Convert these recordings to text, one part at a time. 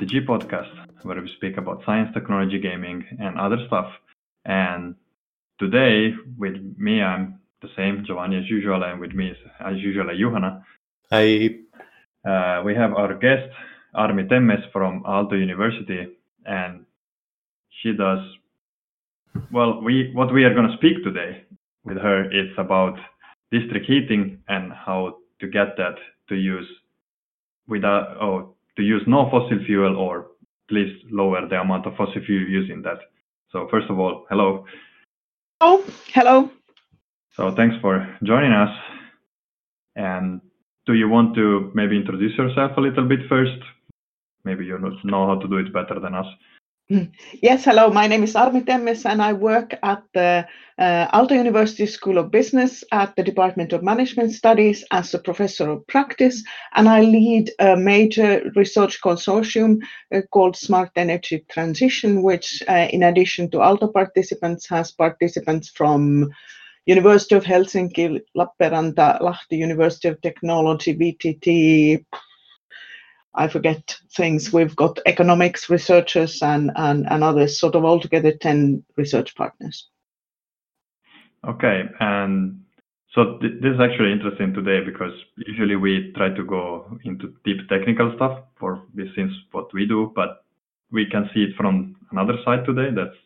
STG podcast, where we speak about science, technology, gaming, and other stuff. And today, with me, I'm the same, Giovanni as usual, and with me, as usual, Juhana. Hi. Uh, we have our guest, Armi Temmes from Aalto University, and she does well. We what we are going to speak today with her is about district heating and how to get that to use without oh to use no fossil fuel or at least lower the amount of fossil fuel using that. So first of all, hello. Oh, hello. So thanks for joining us. And do you want to maybe introduce yourself a little bit first? Maybe you know how to do it better than us. Yes, hello. My name is Armi Temmes, and I work at the uh, Aalto University School of Business at the Department of Management Studies as a professor of practice. And I lead a major research consortium uh, called Smart Energy Transition, which, uh, in addition to Aalto participants, has participants from University of Helsinki, Lappeenranta, Lahti University of Technology, VTT, I forget things. We've got economics researchers and, and, and others, sort of altogether 10 research partners. Okay. And so th- this is actually interesting today because usually we try to go into deep technical stuff for this is what we do, but we can see it from another side today. That's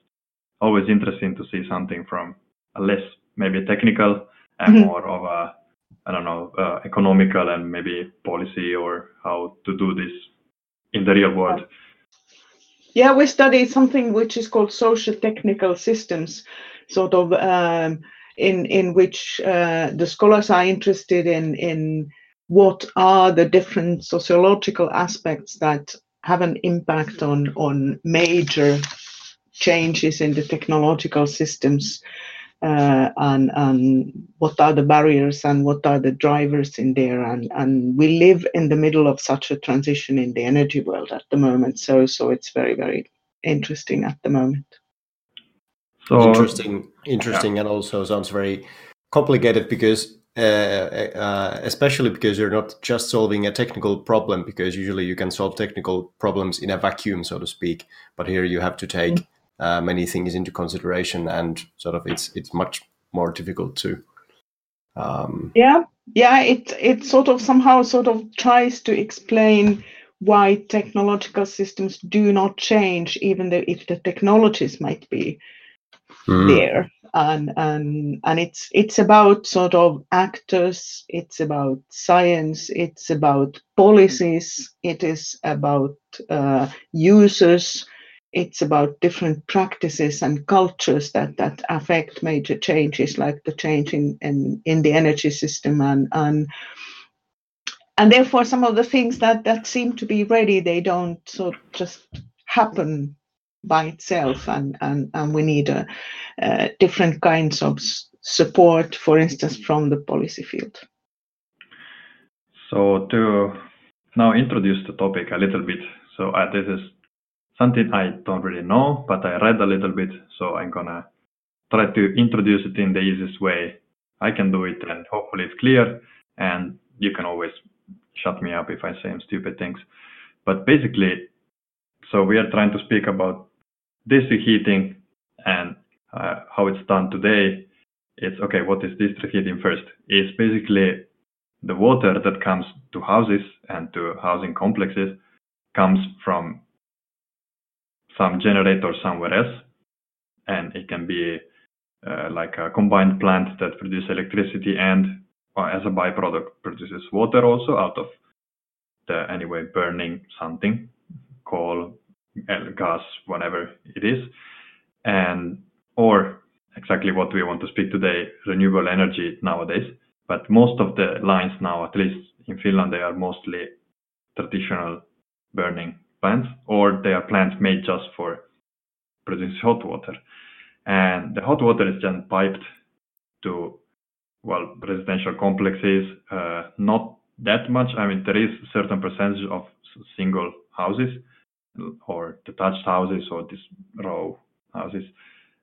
always interesting to see something from a less maybe technical and mm-hmm. more of a I don't know, uh, economical and maybe policy or how to do this in the real world? Yeah, we study something which is called social technical systems, sort of um, in in which uh, the scholars are interested in in what are the different sociological aspects that have an impact on on major changes in the technological systems uh, and, and what are the barriers and what are the drivers in there. And, and we live in the middle of such a transition in the energy world at the moment. So so it's very very interesting at the moment. So interesting interesting yeah. and also sounds very complicated because uh, uh, especially because you're not just solving a technical problem because usually you can solve technical problems in a vacuum so to speak. But here you have to take mm-hmm uh, many things into consideration, and sort of it's it's much more difficult to. Um, yeah, yeah, it it sort of somehow sort of tries to explain why technological systems do not change, even though if the technologies might be mm. there and and and it's it's about sort of actors it's about science it's about policies it is about uh, users it's about different practices and cultures that that affect major changes like the change in in, in the energy system and and and therefore some of the things that that seem to be ready they don't sort of just happen by itself. And and, and we need a, uh, different kinds of support for instance from the policy field. So to now introduce the topic a little bit. So uh, this is something I don't really know, but I read a little bit, so I'm gonna try to introduce it in the easiest way I can do it, and hopefully it's clear. And you can always shut me up if I say stupid things. But basically, so we are trying to speak about district heating and uh, how it's done today. It's okay. What is district heating first? It's basically the water that comes to houses and to housing complexes comes from some generator somewhere else, and it can be uh, like a combined plant that produces electricity and uh, as a byproduct produces water also out of the anyway burning something coal gas whatever it is. And or exactly what we want to speak today renewable energy nowadays. But most of the lines now at least in finland they are mostly traditional burning plants, or they are plants made just for producing hot water. And the hot water is then piped to, well, residential complexes, uh, not that much. I mean, there is a certain percentage of single houses or detached houses or these row houses.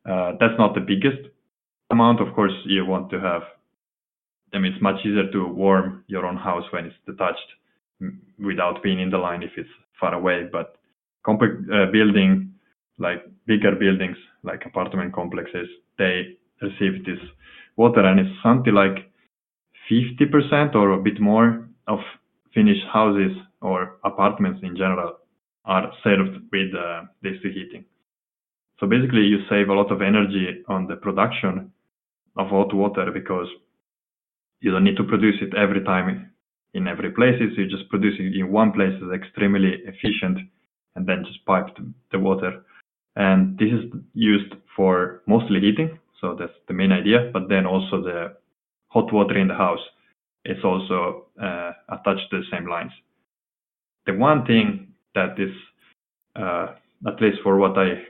Uh, that's not the biggest amount. Of course, you want to have, I mean, it's much easier to warm your own house when it's detached without being in the line if it's far away. But compact uh, building, like bigger buildings, like apartment complexes, they receive this water, and it's something like 50% or a bit more of Finnish houses or apartments in general are served with uh, district heating. So basically, you save a lot of energy on the production of hot water because you don't need to produce it every time in every place. You just produce it in one place is extremely efficient and then just pipe the water. And this is used for mostly heating. So that's the main idea. But then also the hot water in the house is also uh, attached to the same lines. The one thing that is, uh, at least for what I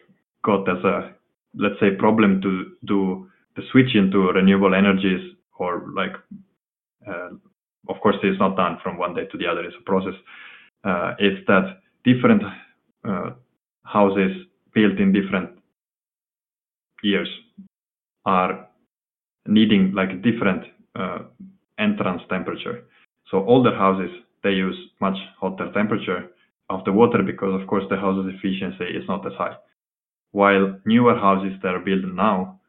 got as a, let's say, problem to do the switch into renewable energies or like, uh, of course, it's not done from one day to the other, it's a process, uh, is that different uh, houses built in different years are needing like a different uh, entrance temperature. So older houses, they use much hotter temperature of the water because of course the house's efficiency is not as high. While newer houses that are built now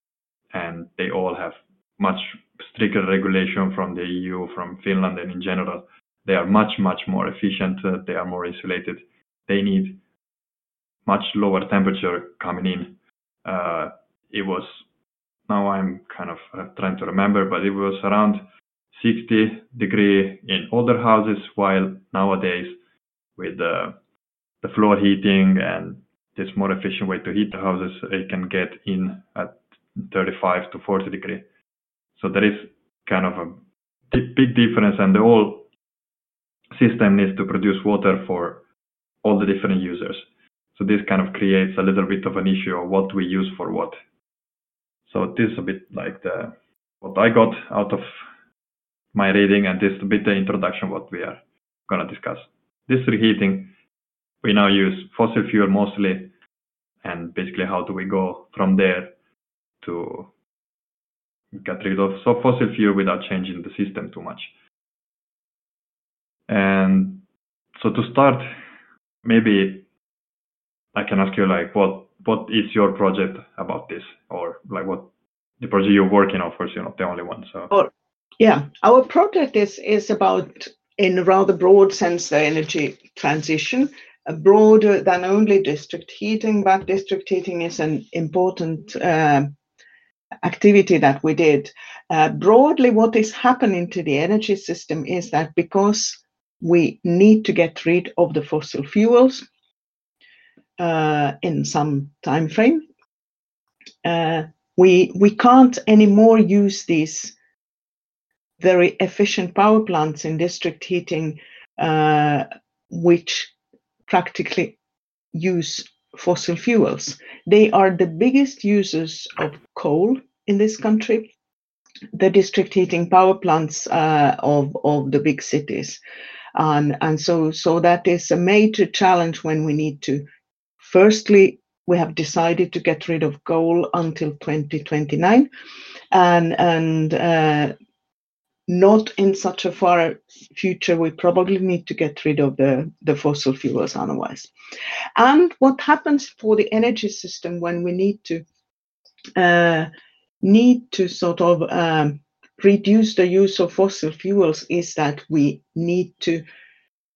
and they all have much stricter regulation from the EU, from Finland and in general, they are much, much more efficient, uh, they are more insulated. They need much lower temperature coming in. Uh, it was, now I'm kind of uh, trying to remember, but it was around 60 degree in older houses, while nowadays with the, the floor heating and this more efficient way to heat the houses, it can get in at 35 to 40 degree. So there is kind of a big difference, and the whole system needs to produce water for all the different users. So this kind of creates a little bit of an issue of what we use for what. So this is a bit like the what I got out of my reading, and this is a bit the introduction what we are gonna discuss. District heating, we now use fossil fuel mostly, and basically how do we go from there to get rid of so fossil fuel without changing the system too much. And so to start, maybe I can ask you like what what is your project about this or like what the project you're working on. Of course, you're not the only one. So yeah, our project is is about in a rather broad sense the energy transition, broader than only district heating, but district heating is an important uh, activity that we did. Uh, broadly, what is happening to the energy system is that because we need to get rid of the fossil fuels uh, in some time frame, uh, we we can't anymore use these very efficient power plants in district heating, uh, which practically use fossil fuels. They are the biggest users of coal in this country, the district heating power plants uh, of, of the big cities. Um, and so, so that is a major challenge when we need to, firstly, we have decided to get rid of coal until 2029 and, and uh, not in such a far future we probably need to get rid of the, the fossil fuels otherwise. And what happens for the energy system when we need to uh, need to sort of um, reduce the use of fossil fuels is that we need to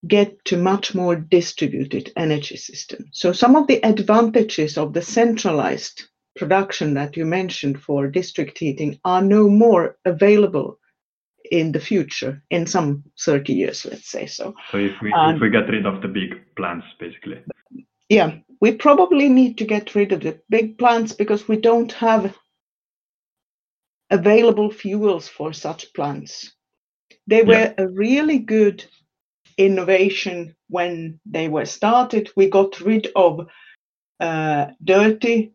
get to much more distributed energy system. So some of the advantages of the centralized production that you mentioned for district heating are no more available in the future in some 30 years let's say so. So if we um, if we get rid of the big plants basically. Yeah we probably need to get rid of the big plants because we don't have available fuels for such plants. They were yeah. a really good innovation when they were started. We got rid of uh, dirty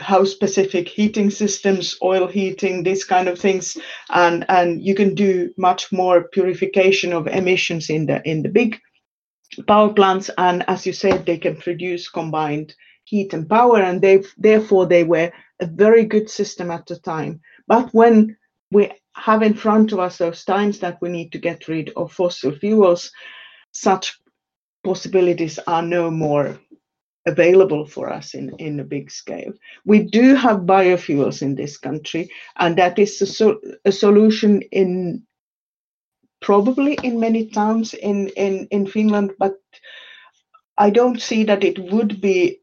house specific heating systems oil heating these kind of things. And and you can do much more purification of emissions in the in the big power plants. And as you said they can produce combined heat and power and they therefore they were a very good system at the time. But when we have in front of us those times that we need to get rid of fossil fuels such possibilities are no more available for us in, in a big scale. We do have biofuels in this country, and that is a, so, a solution in probably in many towns in, in, in Finland, but I don't see that it would be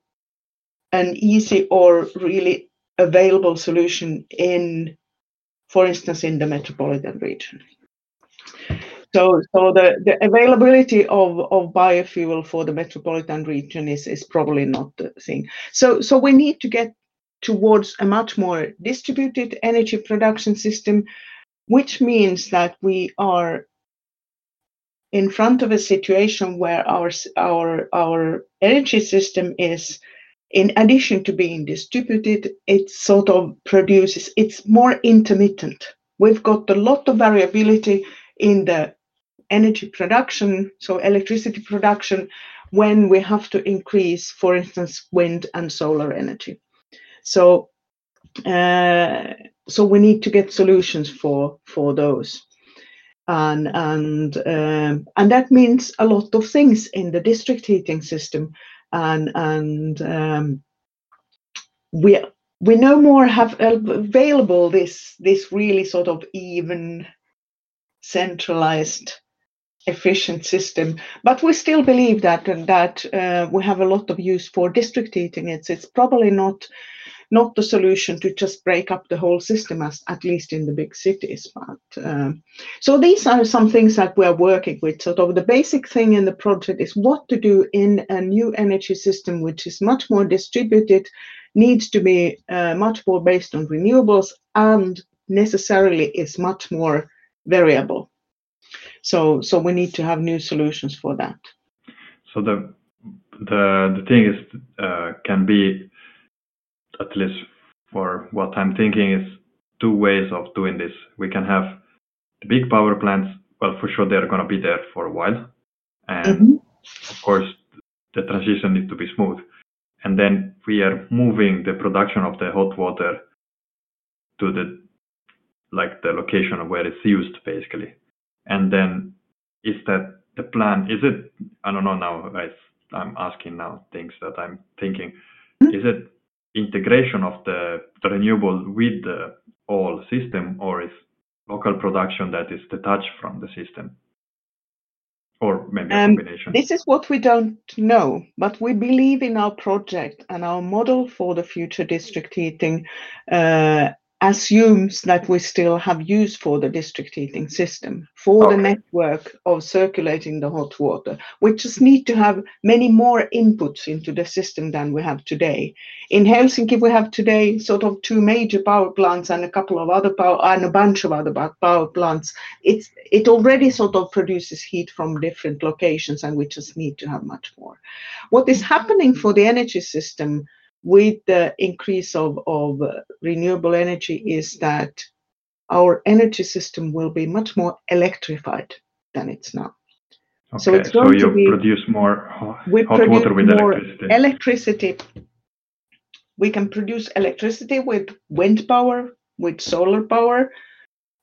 an easy or really available solution in, for instance, in the metropolitan region. So, so the, the availability of, of biofuel for the metropolitan region is, is probably not the thing. So, so we need to get towards a much more distributed energy production system, which means that we are in front of a situation where our our our energy system is in addition to being distributed it sort of produces it's more intermittent we've got a lot of variability in the energy production, so electricity production, when we have to increase, for instance, wind and solar energy. So, uh, so we need to get solutions for for those, and and um, and that means a lot of things in the district heating system, and and um, we we no more have available this this really sort of even centralized efficient system. But we still believe that that uh, we have a lot of use for district heating. It's it's probably not not the solution to just break up the whole system, as at least in the big cities. But um, so these are some things that we are working with. Sort of the basic thing in the project is what to do in a new energy system, which is much more distributed, needs to be uh, much more based on renewables, and necessarily is much more variable. So so we need to have new solutions for that. So the the the thing is uh, can be at least for what I'm thinking is two ways of doing this. We can have the big power plants. Well, for sure they're going to be there for a while, and mm-hmm. of course the transition needs to be smooth. And then we are moving the production of the hot water to the like the location of where it's used basically. And then is that the plan? Is it, I don't know now, I, I'm asking now things that I'm thinking. Mm-hmm. Is it integration of the, the renewable with the all system or is local production that is detached from the system? Or maybe a um, combination? This is what we don't know, but we believe in our project and our model for the future district heating uh, assumes that we still have use for the district heating system for okay. the network of circulating the hot water. We just need to have many more inputs into the system than we have today. In Helsinki, we have today sort of two major power plants and a couple of other power and a bunch of other power plants. It's it already sort of produces heat from different locations, and we just need to have much more. What is happening for the energy system? With the increase of, of renewable energy is that our energy system will be much more electrified than it's now. Okay, so, it's going so you to be, produce more hot water with electricity. electricity. We can produce electricity with wind power, with solar power,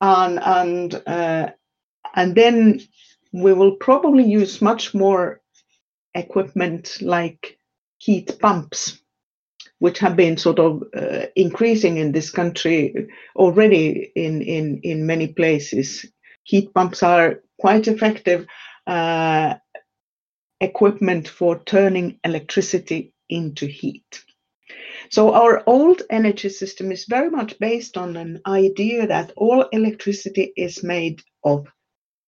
and and uh, and then we will probably use much more equipment like heat pumps which have been sort of uh, increasing in this country already in, in, in many places. Heat pumps are quite effective uh, equipment for turning electricity into heat. So our old energy system is very much based on an idea that all electricity is made of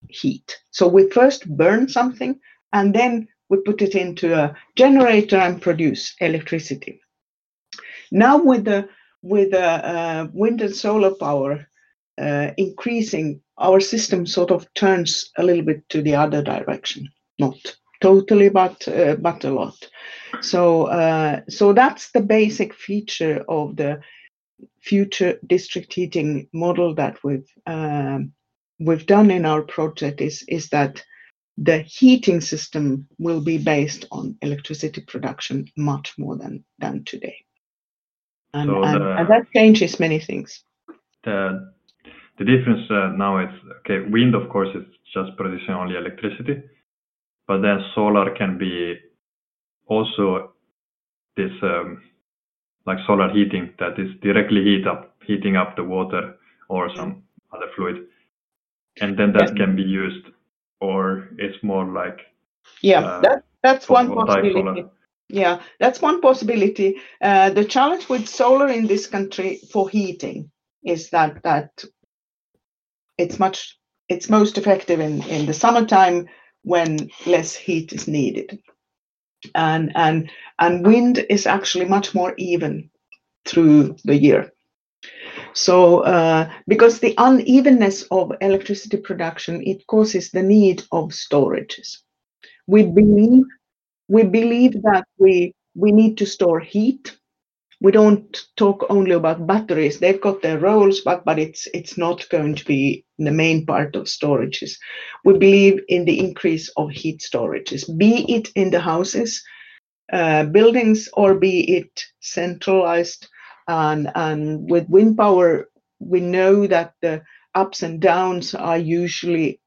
heat. So we first burn something and then we put it into a generator and produce electricity. Now with the with the uh, wind and solar power uh, increasing, our system sort of turns a little bit to the other direction. Not totally, but uh, but a lot. So uh, so that's the basic feature of the future district heating model that we've um, we've done in our project is is that the heating system will be based on electricity production much more than than today and, so and, the, and that changes many things. The the difference uh, now is okay. Wind, of course, is just producing only electricity, but then solar can be also this um, like solar heating that is directly heat up heating up the water or some other fluid and then that can be used or it's more like yeah uh, that that's one possibility yeah that's one possibility. Uh, the challenge with solar in this country for heating is that that it's much it's most effective in in the summertime when less heat is needed. And and and wind is actually much more even through the year. So uh, because the unevenness of electricity production it causes the need of storages. We believe we believe that we we need to store heat. We don't talk only about batteries. They've got their roles but but it's it's not going to be the main part of storages. We believe in the increase of heat storages be it in the houses uh, buildings or be it centralized and and with wind power we know that the ups and downs are usually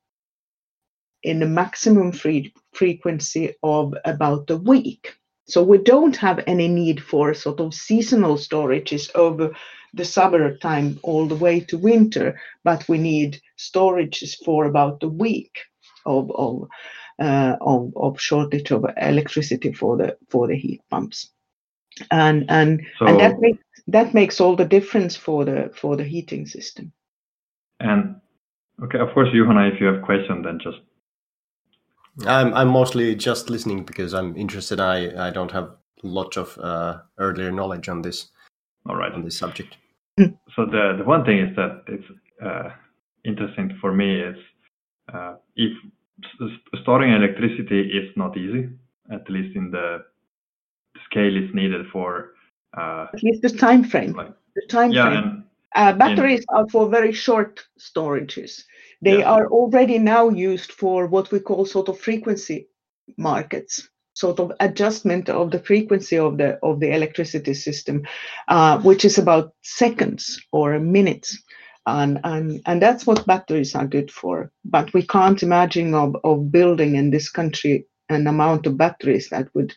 in the maximum free frequency of about a week so we don't have any need for sort of seasonal storages over the summer time all the way to winter, but we need storages for about a week of of, uh, of, of shortage of electricity for the for the heat pumps, and and so, and that makes that makes all the difference for the for the heating system. And okay, of course, Juhana, if you have questions, then just I'm I'm mostly just listening because I'm interested. I I don't have lots of uh, earlier knowledge on this. All right, on this subject. So the the one thing is that it's uh, interesting for me is uh, if storing electricity is not easy, at least in the scale is needed for uh, at least the time frame. Like, the time yeah, frame. And, uh, batteries in, are for very short storages. They yeah. are already now used for what we call sort of frequency markets sort of adjustment of the frequency of the of the electricity system, uh, which is about seconds or minutes. And, and and that's what batteries are good for. But we can't imagine of, of building in this country an amount of batteries that would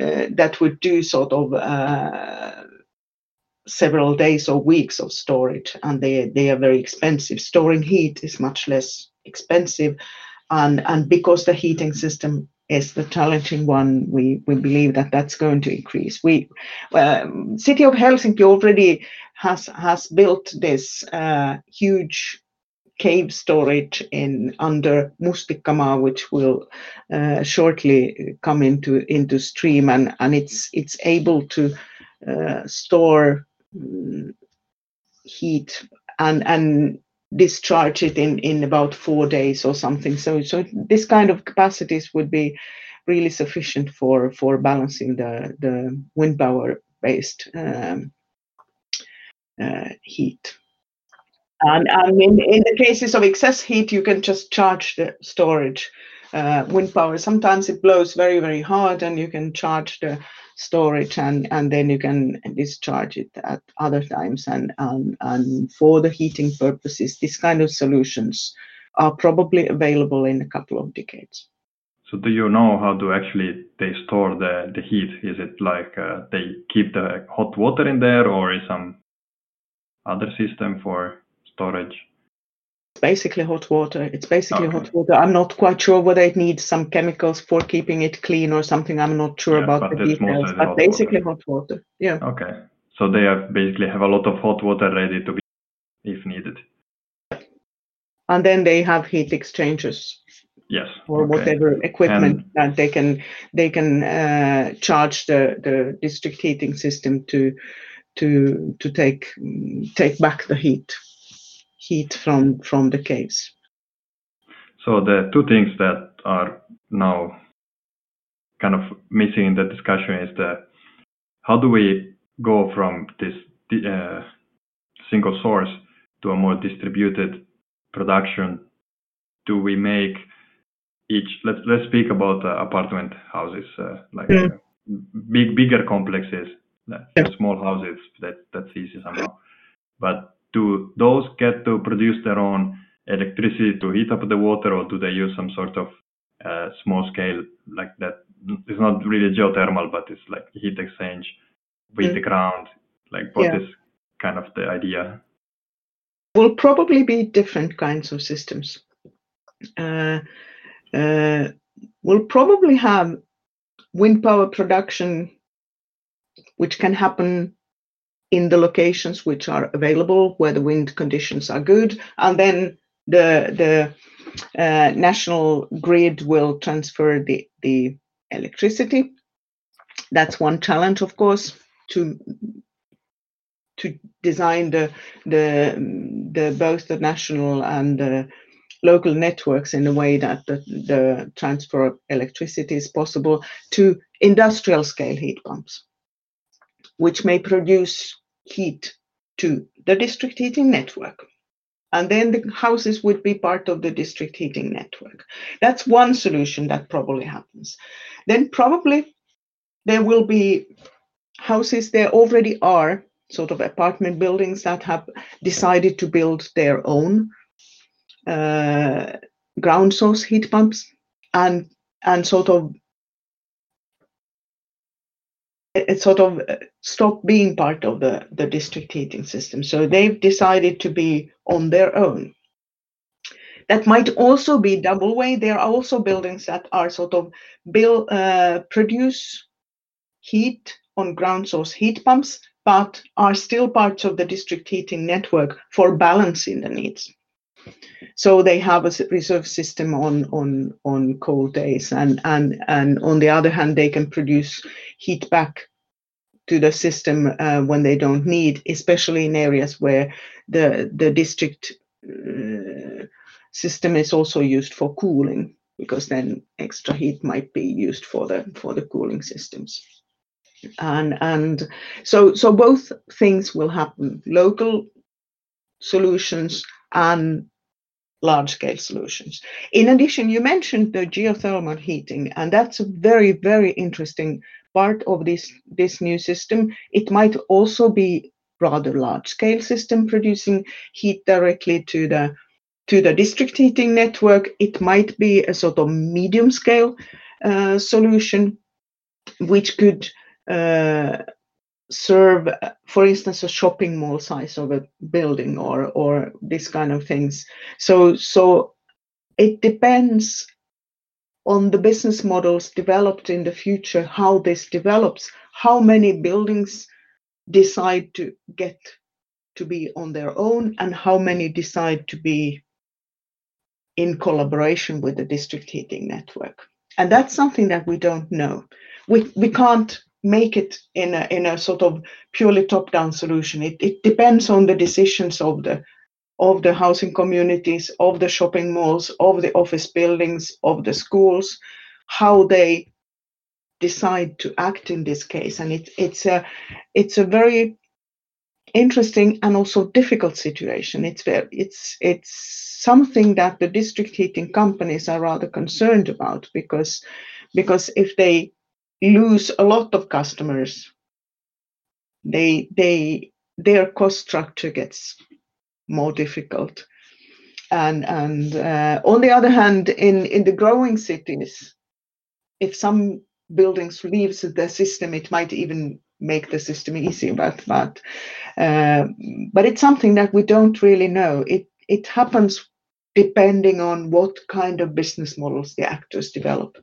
uh, that would do sort of uh, several days or weeks of storage and they, they are very expensive. Storing heat is much less expensive and, and because the heating system is the challenging one, we, we believe that that's going to increase. We, um, City of Helsinki already has, has built this uh, huge cave storage in under Mustikkamaa, which will uh, shortly come into into stream, and and it's it's able to uh, store heat and and discharge it in in about four days or something so so this kind of capacities would be really sufficient for for balancing the the wind power based um, uh, heat and I mean, in the cases of excess heat, you can just charge the storage uh, wind power. Sometimes it blows very, very hard, and you can charge the storage and, and then you can discharge it at other times. And, and, and for the heating purposes, these kind of solutions are probably available in a couple of decades. So do you know how to actually they store the, the heat? Is it like uh, they keep the hot water in there or is some other system for storage? Basically hot water. It's basically okay. hot water. I'm not quite sure whether it needs some chemicals for keeping it clean or something. I'm not sure yeah, about the details, but basically water. hot water. Yeah. Okay. So they have basically have a lot of hot water ready to be if needed. And then they have heat exchangers. Yes. Or okay. whatever equipment and, that they can they can uh, charge the the district heating system to to to take take back the heat heat from from the caves. So the two things that are now kind of missing in the discussion is the how do we go from this uh, single source to a more distributed production? Do we make each? Let's let's speak about uh, apartment houses, uh, like mm. big bigger complexes, yeah. small houses. That that's easy somehow, but do those get to produce their own electricity to heat up the water or do they use some sort of uh, small scale like that. It's not really geothermal, but it's like heat exchange with mm. the ground. Like what yeah. is kind of the idea? Will probably be different kinds of systems. Uh, uh, we'll probably have wind power production, which can happen in the locations which are available where the wind conditions are good, and then the the uh, national grid will transfer the the electricity. That's one challenge, of course, to to design the the the both the national and the local networks in a way that the, the transfer of electricity is possible to industrial scale heat pumps, which may produce heat to the district heating network. And then the houses would be part of the district heating network. That's one solution that probably happens. Then probably there will be houses, there already are sort of apartment buildings that have decided to build their own uh, ground source heat pumps and and sort of it sort of uh, stopped being part of the, the district heating system. So they've decided to be on their own. That might also be double way. There are also buildings that are sort of build, uh, produce heat on ground source heat pumps, but are still parts of the district heating network for balancing the needs. So they have a reserve system on on on cold days, and and and on the other hand, they can produce heat back to the system uh, when they don't need, especially in areas where the the district uh, system is also used for cooling, because then extra heat might be used for the for the cooling systems. And and so so both things will happen: local solutions and large scale solutions. In addition, you mentioned the geothermal heating, and that's a very, very interesting part of this, this new system. It might also be rather large scale system producing heat directly to the to the district heating network. It might be a sort of medium scale uh, solution, which could uh, serve, uh, for instance, a shopping mall size of a building or or this kind of things. So so it depends on the business models developed in the future, how this develops, how many buildings decide to get to be on their own, and how many decide to be in collaboration with the district heating network. And that's something that we don't know. We, we can't make it in a, in a sort of purely top-down solution. It, it depends on the decisions of the of the housing communities, of the shopping malls, of the office buildings, of the schools, how they decide to act in this case. And it, it's a it's a very interesting and also difficult situation. It's very, it's it's something that the district heating companies are rather concerned about because because if they lose a lot of customers, they they their cost structure gets more difficult. And and uh, on the other hand, in in the growing cities, if some buildings leaves the system, it might even make the system easy. But but uh, but it's something that we don't really know. It it happens depending on what kind of business models the actors develop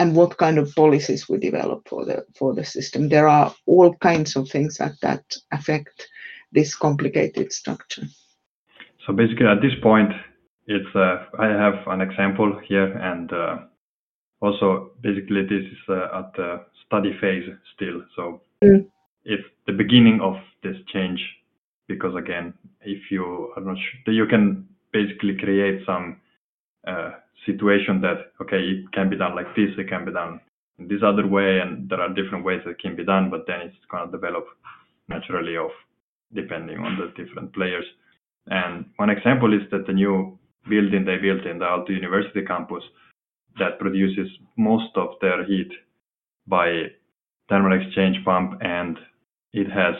and what kind of policies we develop for the for the system. There are all kinds of things that that affect this complicated structure. So basically, at this point, it's uh, I have an example here, and uh, also basically this is uh, at the study phase still. So mm. it's the beginning of this change because again, if you are not sure, you can basically create some uh, situation that okay it can be done like this it can be done in this other way and there are different ways that can be done but then it's going to develop naturally of depending on the different players. And one example is that the new building they built in the Aalto University campus that produces most of their heat by thermal exchange pump and it has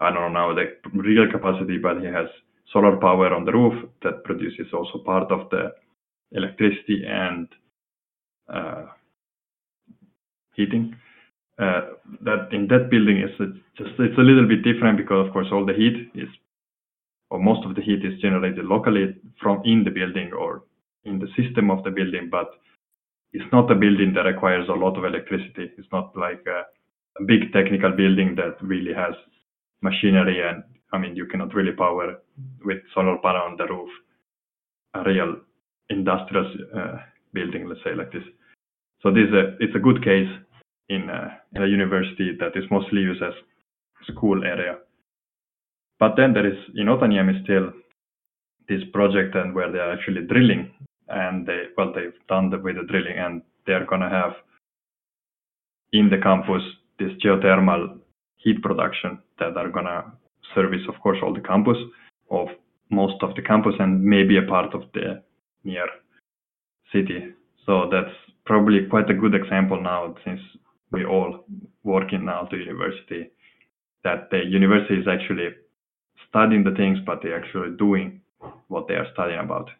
I don't know now the real capacity but it has solar power on the roof that produces also part of the electricity and uh, heating. Uh, that in that building is just it's a little bit different because of course all the heat is or most of the heat is generated locally from in the building or in the system of the building, but it's not a building that requires a lot of electricity. It's not like a, a big technical building that really has machinery and I mean you cannot really power with solar panel on the roof a real industrial uh, building, let's say like this. So this is a, it's a good case in, uh, in a university that is mostly used as school area. But then there is in Otaniemi still this project and where they're actually drilling and they well they've done the, with the drilling and they're gonna have in the campus this geothermal heat production that are gonna service of course all the campus of most of the campus and maybe a part of the near city. So that's probably quite a good example now since we all working now to university that the university is actually studying the things but they're actually doing what they are studying about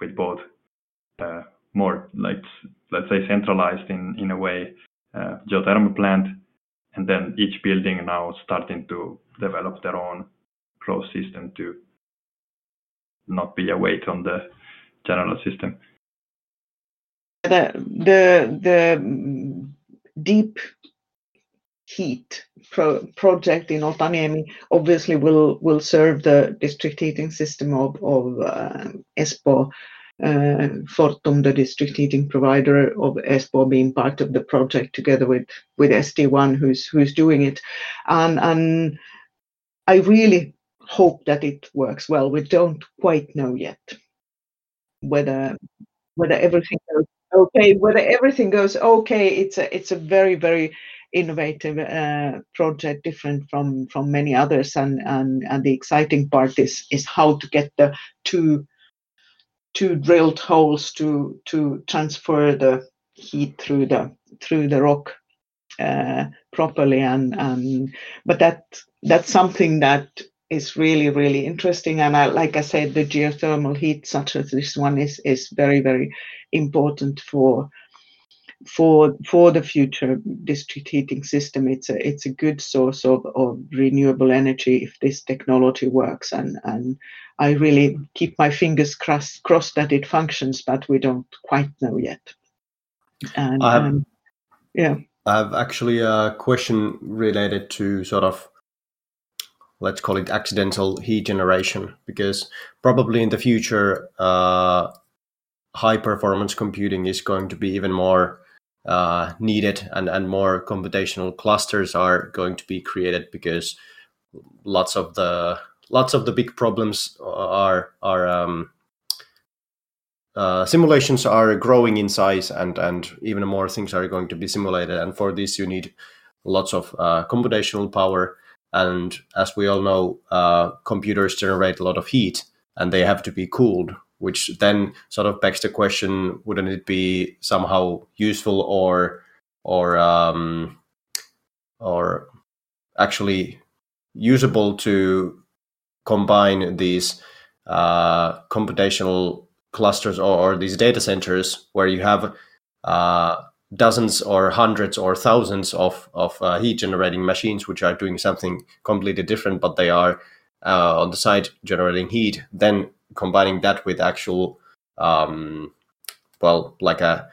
with both uh, more like let's say centralized in in a way uh, geothermal plant and then each building now starting to develop their own closed system to not be a weight on the general system the the the deep heat pro project in Otaniemi obviously will will serve the district heating system of of uh, Espoo. Uh, Fortum, the district heating provider of Espoo, being part of the project together with with ST1, who's who's doing it, and and I really hope that it works well. We don't quite know yet whether whether everything goes okay whether everything goes okay it's a it's a very very innovative uh, project different from from many others. And and and the exciting part is is how to get the two two drilled holes to to transfer the heat through the through the rock uh, properly. And and but that that's something that is really really interesting. And I, like i said the geothermal heat such as this one is is very very important for for for the future district heating system. It's a it's a good source of, of renewable energy if this technology works. And and i really keep my fingers crossed crossed that it functions but we don't quite know yet. And um, yeah. I have actually a question related to sort of let's call it accidental heat generation because probably in the future uh, high performance computing is going to be even more uh, needed and, and more computational clusters are going to be created because lots of the lots of the big problems are are um, uh, simulations are growing in size and and even more things are going to be simulated. And for this you need lots of uh, computational power and as we all know, uh, computers generate a lot of heat and they have to be cooled, which then sort of begs the question: Wouldn't it be somehow useful or or um, or actually usable to combine these uh, computational clusters or, or, these data centers where you have uh, dozens or hundreds or thousands of of uh, heat generating machines which are doing something completely different but they are uh, on the side generating heat then combining that with actual um, well like a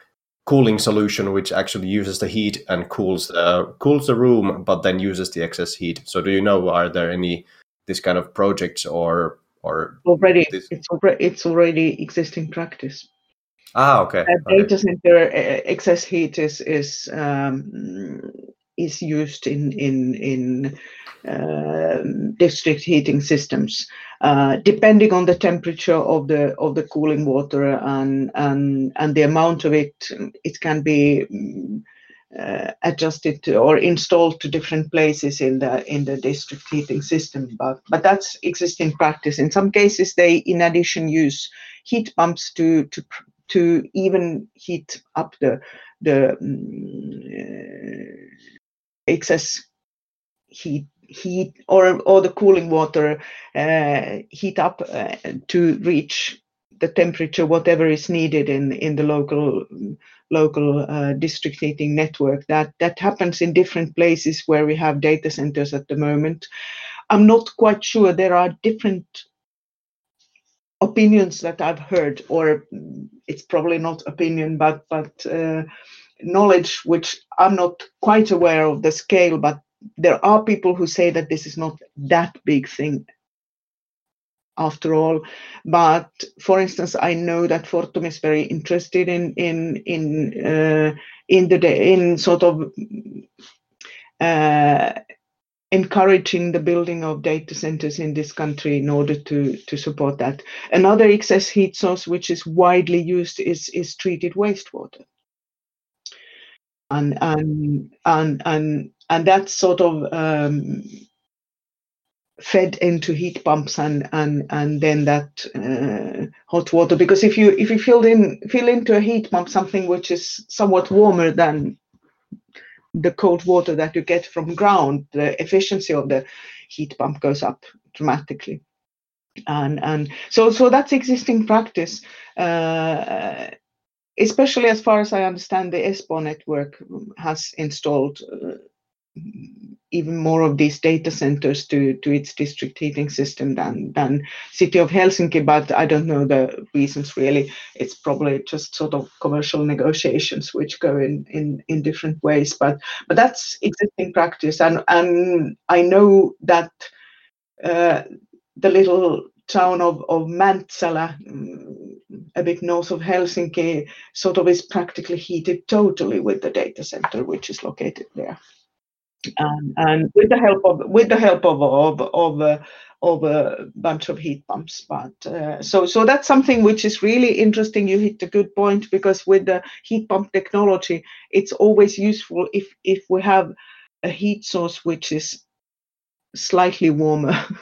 cooling solution which actually uses the heat and cools uh, cools the room but then uses the excess heat. So do you know are there any this kind of projects or or already this... it's already it's already existing practice Ah, okay. Uh, data okay. center uh, excess heat is is um, is used in in in uh, district heating systems, uh, depending on the temperature of the of the cooling water and and and the amount of it. It can be. Uh, adjusted to, or installed to different places in the in the district heating system but but that's existing practice in some cases they in addition use heat pumps to to to even heat up the the um, excess heat heat or or the cooling water uh, heat up uh, to reach the temperature, whatever is needed in in the local local uh, district heating network. That that happens in different places where we have data centers at the moment. I'm not quite sure. There are different opinions that I've heard, or it's probably not opinion, but but uh, knowledge which I'm not quite aware of the scale. But there are people who say that this is not that big thing after all. But for instance, I know that Fortum is very interested in in in uh, in the in sort of uh, encouraging the building of data centers in this country in order to to support that. Another excess heat source which is widely used is is treated wastewater. And and and and and that's sort of um, fed into heat pumps and and and then that uh, hot water because if you if you fill in fill into a heat pump something which is somewhat warmer than the cold water that you get from ground the efficiency of the heat pump goes up dramatically. And and so so that's existing practice uh, especially as far as i understand the espoo network has installed uh, even more of these data centers to, to its district heating system than, than city of Helsinki, but I don't know the reasons really. It's probably just sort of commercial negotiations which go in, in, in different ways, but but that's existing practice. And, and I know that uh, the little town of, of Mäntsälä, a bit north of Helsinki, sort of is practically heated totally with the data center which is located there and, and with the help of with the help of of of, uh, of a bunch of heat pumps. But uh, so so that's something which is really interesting. You hit a good point because with the heat pump technology, it's always useful if if we have a heat source which is slightly warmer.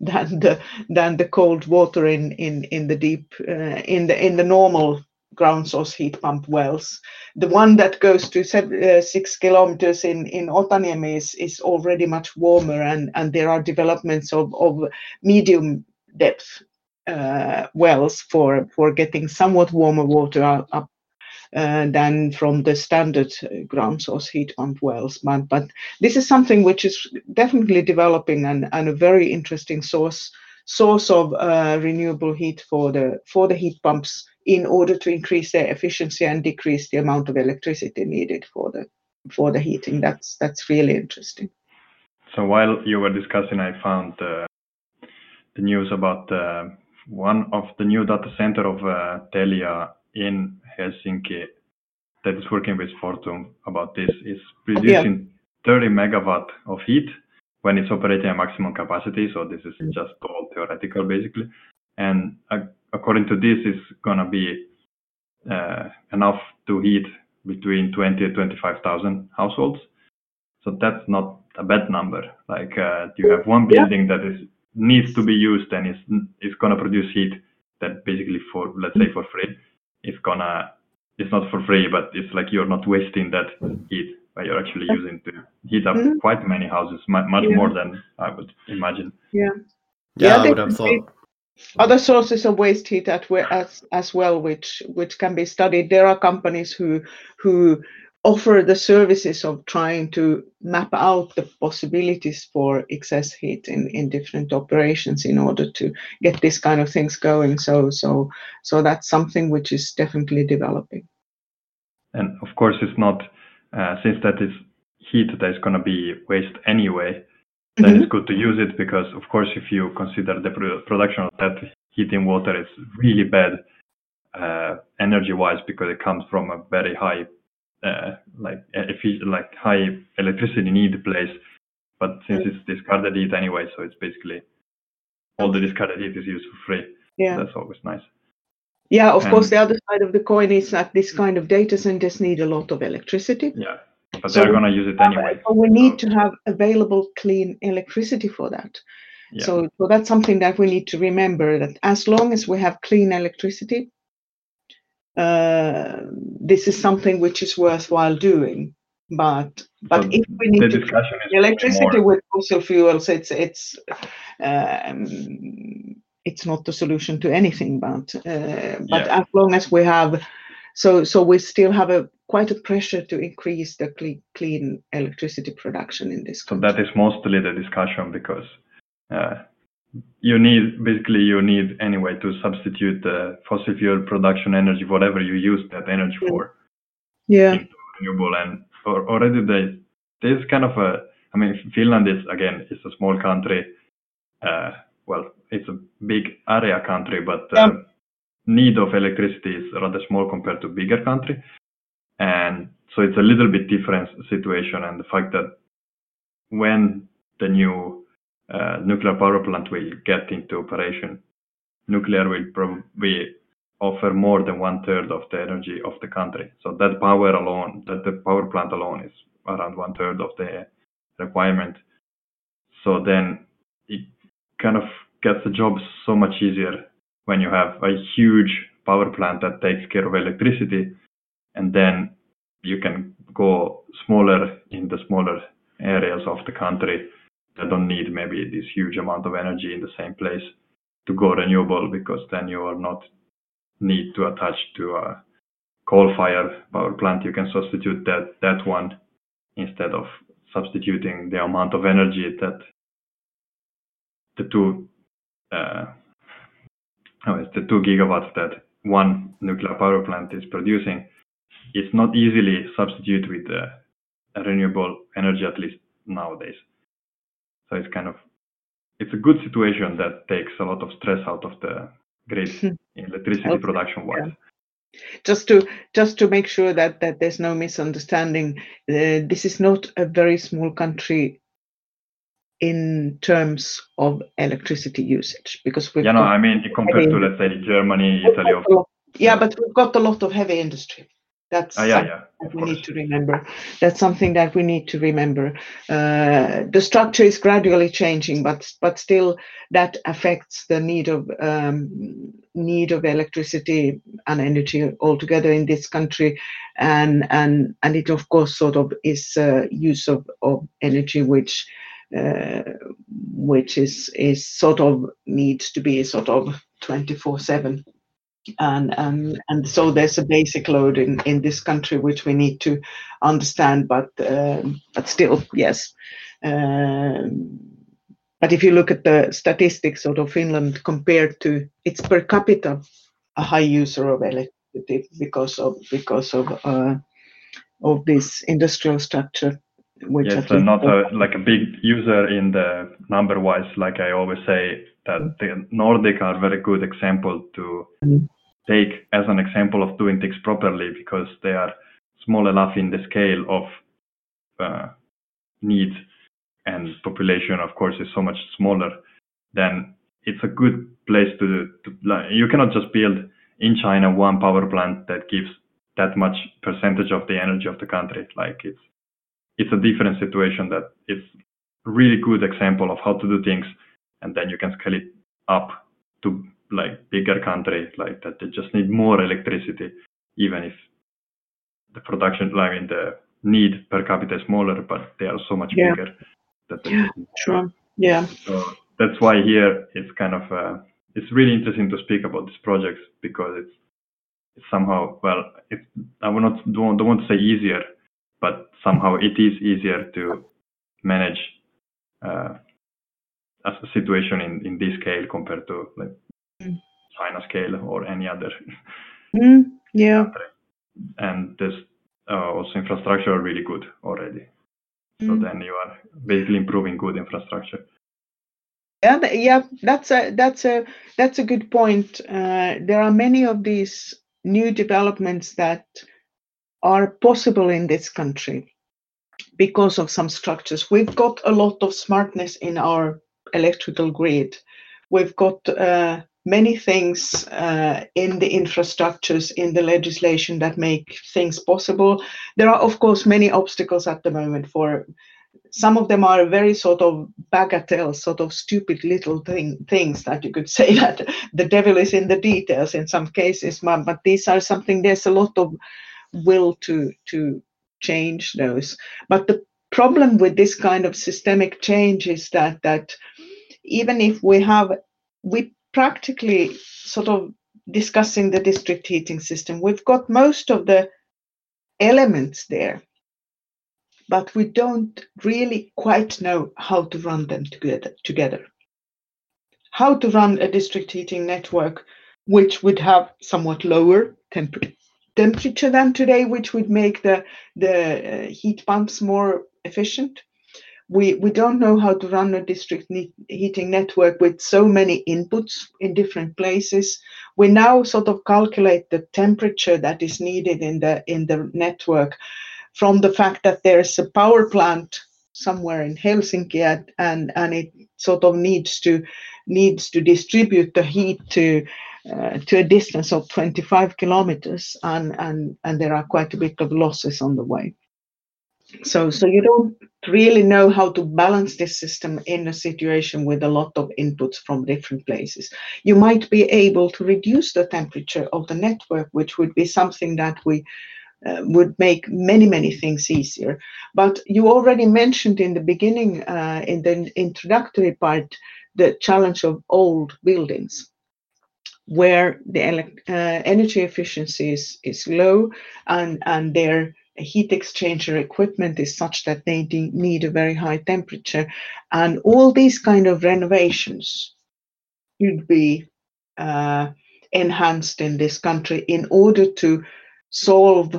than the than the cold water in in in the deep uh, in the in the normal ground source heat pump wells. The one that goes to seven, uh, six kilometers in, in Otaniemi is, is already much warmer, and, and there are developments of, of medium depth uh, wells for, for getting somewhat warmer water up uh, than from the standard ground source heat pump wells. But, but this is something which is definitely developing and, and a very interesting source source of uh, renewable heat for the for the heat pumps in order to increase their efficiency and decrease the amount of electricity needed for the for the heating. That's that's really interesting. So while you were discussing, I found uh, the news about uh, one of the new data center of uh, Telia in Helsinki that is working with Fortum about this is producing yeah. 30 megawatt of heat when it's operating at maximum capacity. So this is just all theoretical basically. And according to this, is gonna be uh, enough to heat between 20 and 25,000 households. So that's not a bad number. Like uh, you have one building that is needs to be used and is is gonna produce heat that basically for let's say for free. It's gonna it's not for free, but it's like you're not wasting that heat, but you're actually using to heat up mm-hmm. quite many houses, much, much yeah. more than I would imagine. Yeah. Yeah, yeah I would have thought other sources of waste heat at, as, as well, which which can be studied. There are companies who who offer the services of trying to map out the possibilities for excess heat in, in different operations in order to get this kind of things going. So so so that's something which is definitely developing. And of course, it's not uh, since that is heat that is going to be waste anyway then mm-hmm. it's good to use it because, of course, if you consider the production of that heating water, it's really bad uh, energy-wise because it comes from a very high, uh, like like high electricity need place. But since it's discarded heat anyway, so it's basically all the discarded heat is used for free. Yeah, that's always nice. Yeah, of and, course, the other side of the coin is that this kind of data centers need a lot of electricity. Yeah but so they're going to use it anyway. we need to have available clean electricity for that. Yeah. So, so that's something that we need to remember that as long as we have clean electricity, uh, this is something which is worthwhile doing. But but so if we need to electricity more... with fossil fuels, it's it's um, it's not the solution to anything. But uh, but yeah. as long as we have, so so we still have a quite a pressure to increase the clean, clean electricity production in this country. So that is mostly the discussion because uh, you need basically you need anyway to substitute the fossil fuel production energy, whatever you use that energy for. Yeah. Renewable and already there there's kind of a I mean Finland is again is a small country. Uh, well, it's a big area country, but uh, yeah. need of electricity is rather small compared to bigger country, and so it's a little bit different situation. And the fact that when the new uh, nuclear power plant will get into operation, nuclear will probably offer more than one third of the energy of the country. So that power alone, that the power plant alone is around one third of the requirement. So then it kind of gets the job so much easier when you have a huge power plant that takes care of electricity and then you can go smaller in the smaller areas of the country that don't need maybe this huge amount of energy in the same place to go renewable because then you are not need to attach to a coal fired power plant. You can substitute that that one instead of substituting the amount of energy that the two uh, oh, it's the two gigawatts that one nuclear power plant is producing it's not easily substituted with uh, renewable energy at least nowadays so it's kind of it's a good situation that takes a lot of stress out of the grid in electricity okay. production wise. Yeah. Just to just to make sure that that there's no misunderstanding, uh, this is not a very small country in terms of electricity usage because we've yeah no I mean compared to let's say Germany, Italy. Of, yeah, but we've got a lot of heavy industry. That's uh, yeah, yeah, that we course. need to remember. That's something that we need to remember. Uh, the structure is gradually changing, but but still that affects the need of um, need of electricity and energy altogether in this country, and and and it of course sort of is uh, use of, of energy which. Uh, which is is sort of needs to be sort of 24 7 and and and so there's a basic load in in this country which we need to understand but um, but still yes um, but if you look at the statistics sort of finland compared to its per capita a high user of electricity because of because of uh, of this industrial structure which yes, so not a, like a big user in the number wise like i always say that the Nordic are very good example to mm. Take as an example of doing things properly because they are small enough in the scale of uh, needs and population of course is so much smaller then it's a good place to, to like, you cannot just build in China one power plant that gives that much percentage of the energy of the country. Like it's it's a different situation that it's really good example of how to do things and then you can scale it up to like bigger country like that they just need more electricity even if the production I mean the need per capita is smaller but they are so much yeah. bigger that yeah sure yeah so that's why here it's kind of uh, it's really interesting to speak about these projects because it's, it's somehow well it's I will not don't, don't want to say easier but somehow it is easier to manage uh, as a situation in, in this scale compared to like. China scale or any other. Mm, yeah. And this uh, also infrastructure are really good already. So mm. then you are basically improving good infrastructure. Yeah, yeah, that's a that's a that's a good point. Uh, there are many of these new developments that are possible in this country because of some structures. We've got a lot of smartness in our electrical grid. We've got uh, many things uh, in the infrastructures, in the legislation that make things possible. There are, of course, many obstacles at the moment for some of them are very sort of bagatelle, sort of stupid little thing, things that you could say that the devil is in the details in some cases, but these are something, there's a lot of will to, to change those. But the problem with this kind of systemic change is that, that even if we have we practically sort of discussing the district heating system. We've got most of the elements there, but we don't really quite know how to run them together. together. How to run a district heating network which would have somewhat lower temp- temperature than today, which would make the, the uh, heat pumps more efficient. We, we don't know how to run a district heating network with so many inputs in different places. We now sort of calculate the temperature that is needed in the in the network from the fact that there's a power plant somewhere in Helsinki and and it sort of needs to needs to distribute the heat to uh, to a distance of 25 kilometers and, and, and there are quite a bit of losses on the way. So, so you don't really know how to balance this system in a situation with a lot of inputs from different places. You might be able to reduce the temperature of the network, which would be something that we uh, would make many, many things easier. But you already mentioned in the beginning, uh, in the introductory part, the challenge of old buildings where the uh, energy efficiency is, is low and, and their heat exchanger equipment is such that they need a very high temperature. And all these kind of renovations should be uh, enhanced in this country in order to solve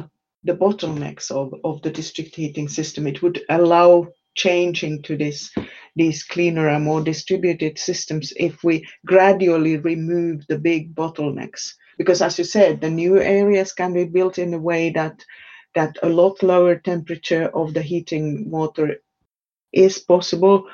the bottlenecks of, of the district heating system. It would allow changing to this these cleaner and more distributed systems if we gradually remove the big bottlenecks. Because as you said, the new areas can be built in a way that that a lot lower temperature of the heating water is possible.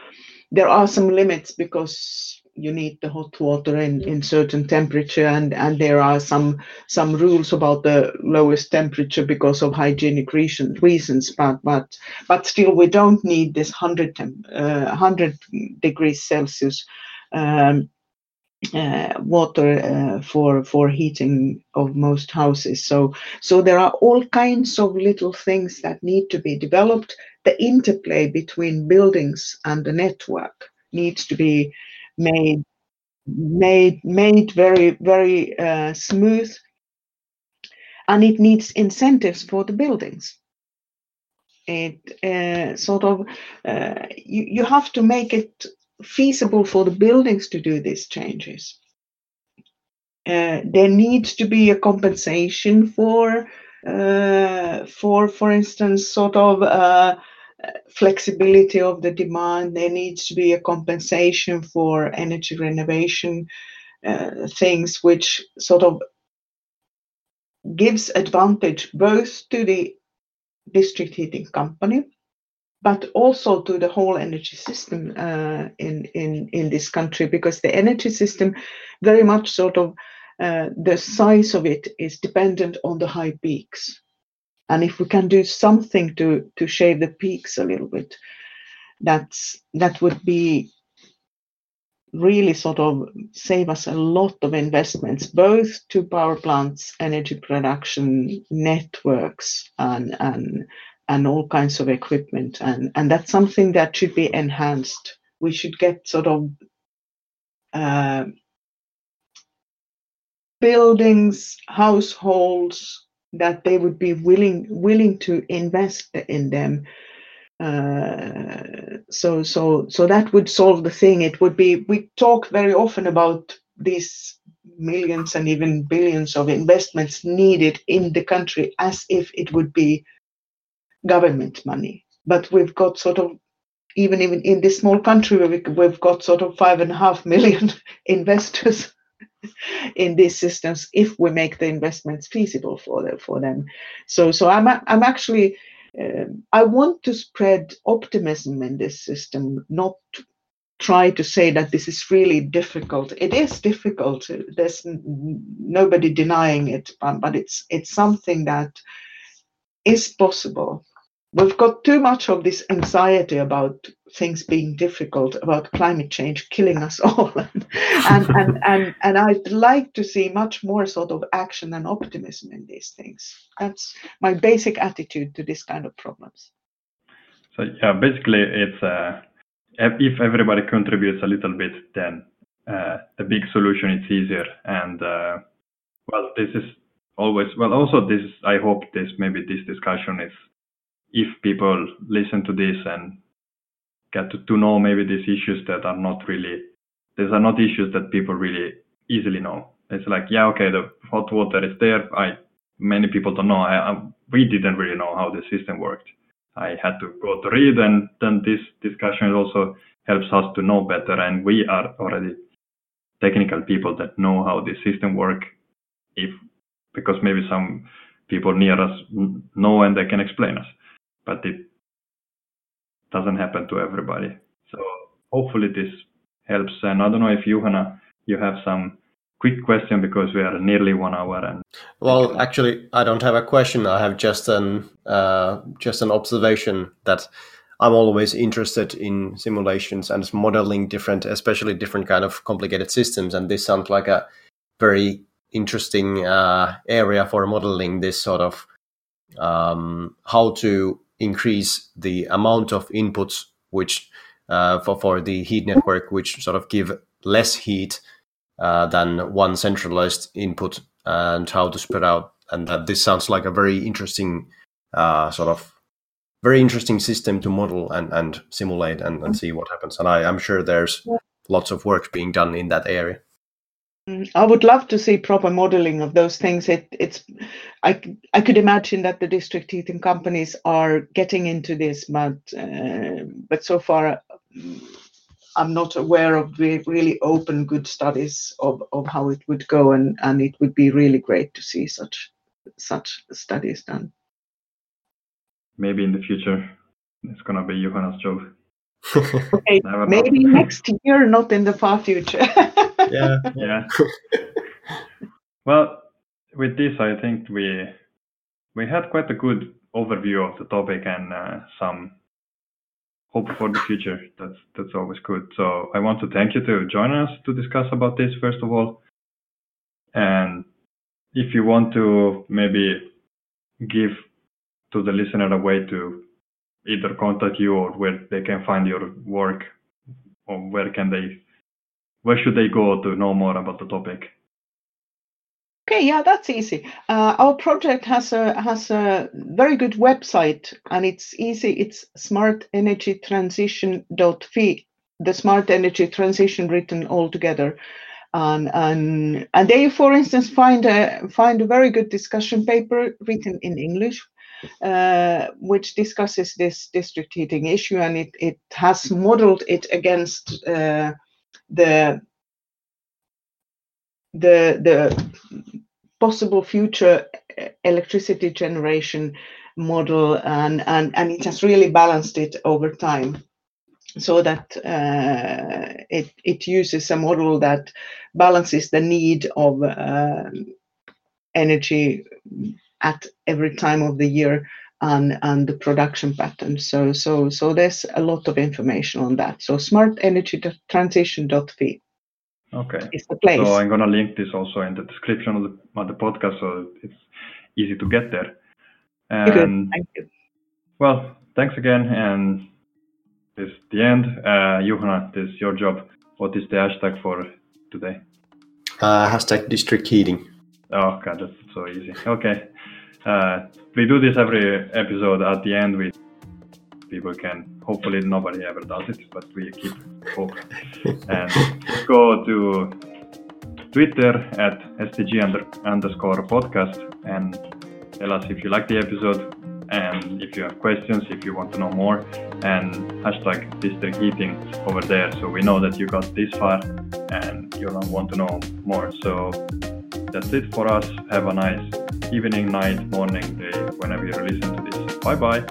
There are some limits because you need the hot water in, in certain temperature and, and there are some some rules about the lowest temperature because of hygienic reason, reasons but but but still we don't need this 100 temp, uh, 100 degrees celsius um, uh, water uh, for for heating of most houses. So so there are all kinds of little things that need to be developed. The interplay between buildings and the network needs to be made made made very very uh, smooth. And it needs incentives for the buildings. It uh, sort of uh, you, you have to make it feasible for the buildings to do these changes uh, there needs to be a compensation for uh, for for instance sort of uh, flexibility of the demand. There needs to be a compensation for energy renovation uh, things, which sort of gives advantage both to the district heating company, but also to the whole energy system uh, in, in, in this country, because the energy system very much sort of uh, the size of it is dependent on the high peaks. And if we can do something to to shave the peaks a little bit that's that would be really sort of save us a lot of investments both to power plants energy production networks and and and all kinds of equipment and and that's something that should be enhanced we should get sort of uh, buildings households that they would be willing willing to invest in them. Uh, so so so that would solve the thing. It would be we talk very often about these millions and even billions of investments needed in the country as if it would be government money. But we've got sort of even even in this small country where we, we've got sort of five and a half million investors in these systems if we make the investments feasible for them. For them. So, so I'm, I'm actually, uh, I want to spread optimism in this system, not try to say that this is really difficult. It is difficult. There's nobody denying it, but, but it's it's something that is possible we've got too much of this anxiety about things being difficult, about climate change killing us all. and, and, and, and I'd like to see much more sort of action and optimism in these things. That's my basic attitude to this kind of problems. So yeah, basically it's uh, if everybody contributes a little bit, then uh, the big solution, it's easier. And uh, well, this is always well. Also, this I hope this maybe this discussion is if people listen to this and get to, to know maybe these issues that are not really these are not issues that people really easily know. It's like yeah, okay, the hot water is there. I many people don't know. I, I, we didn't really know how the system worked. I had to go to read, and then this discussion also helps us to know better. And we are already technical people that know how the system work. If because maybe some people near us know and they can explain us, but it doesn't happen to everybody. So hopefully this helps. And I don't know if Juhana, you have some quick question because we are nearly one hour and well actually i don't have a question i have just an uh, just an observation that i'm always interested in simulations and modeling different especially different kind of complicated systems and this sounds like a very interesting uh, area for modeling this sort of um, how to increase the amount of inputs which uh, for, for the heat network which sort of give less heat uh, than one centralized input and how to spread out. And that this sounds like a very interesting uh, sort of very interesting system to model and, and simulate and, and see what happens. And I, I'm sure there's lots of work being done in that area. Mm, I would love to see proper modeling of those things. It, it's, I, I could imagine that the district heating companies are getting into this, but uh, but so far I'm not aware of really open good studies of, of how it would go, and, and it would be really great to see such such studies done. Maybe in the future, it's gonna be Juhana's job. Okay, maybe next year, not in the far future. yeah, yeah. well, with this, I think we we had quite a good overview of the topic and uh, some hope for the future. That's that's always good. So I want to thank you to join us to discuss about this first of all. And if you want to maybe give to the listener a way to either contact you or where they can find your work or where can they where should they go to know more about the topic Okay, yeah, that's easy. Uh, our project has a has a very good website, and it's easy. It's smartenergytransition.fi, the smart energy transition written all together, and and and there you, for instance, find a find a very good discussion paper written in English, uh, which discusses this district heating issue, and it it has modeled it against uh, the the the possible future electricity generation model and and and it has really balanced it over time so that uh, it it uses a model that balances the need of uh, energy at every time of the year and and the production pattern so so so there's a lot of information on that so smartenergytransition.fi Okay. Is the place. So I'm gonna link this also in the description of the, of the podcast, so it's easy to get there. And Thank you. Well, thanks again, and this is the end. Uh, Juhana, this is your job. What is the hashtag for today? Uh, hashtag district heating. Oh god, that's so easy. Okay. Uh, we do this every episode. At the end, we people can hopefully nobody ever does it but we keep hope. And go to twitter at stg under, underscore podcast and tell us if you like the episode and if you have questions if you want to know more. And hashtag district heating over there so we know that you got this far and you want to know more. So that's it for us have a nice evening night morning day whenever you listen to this bye bye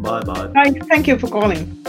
Bye bye. Thank you for calling.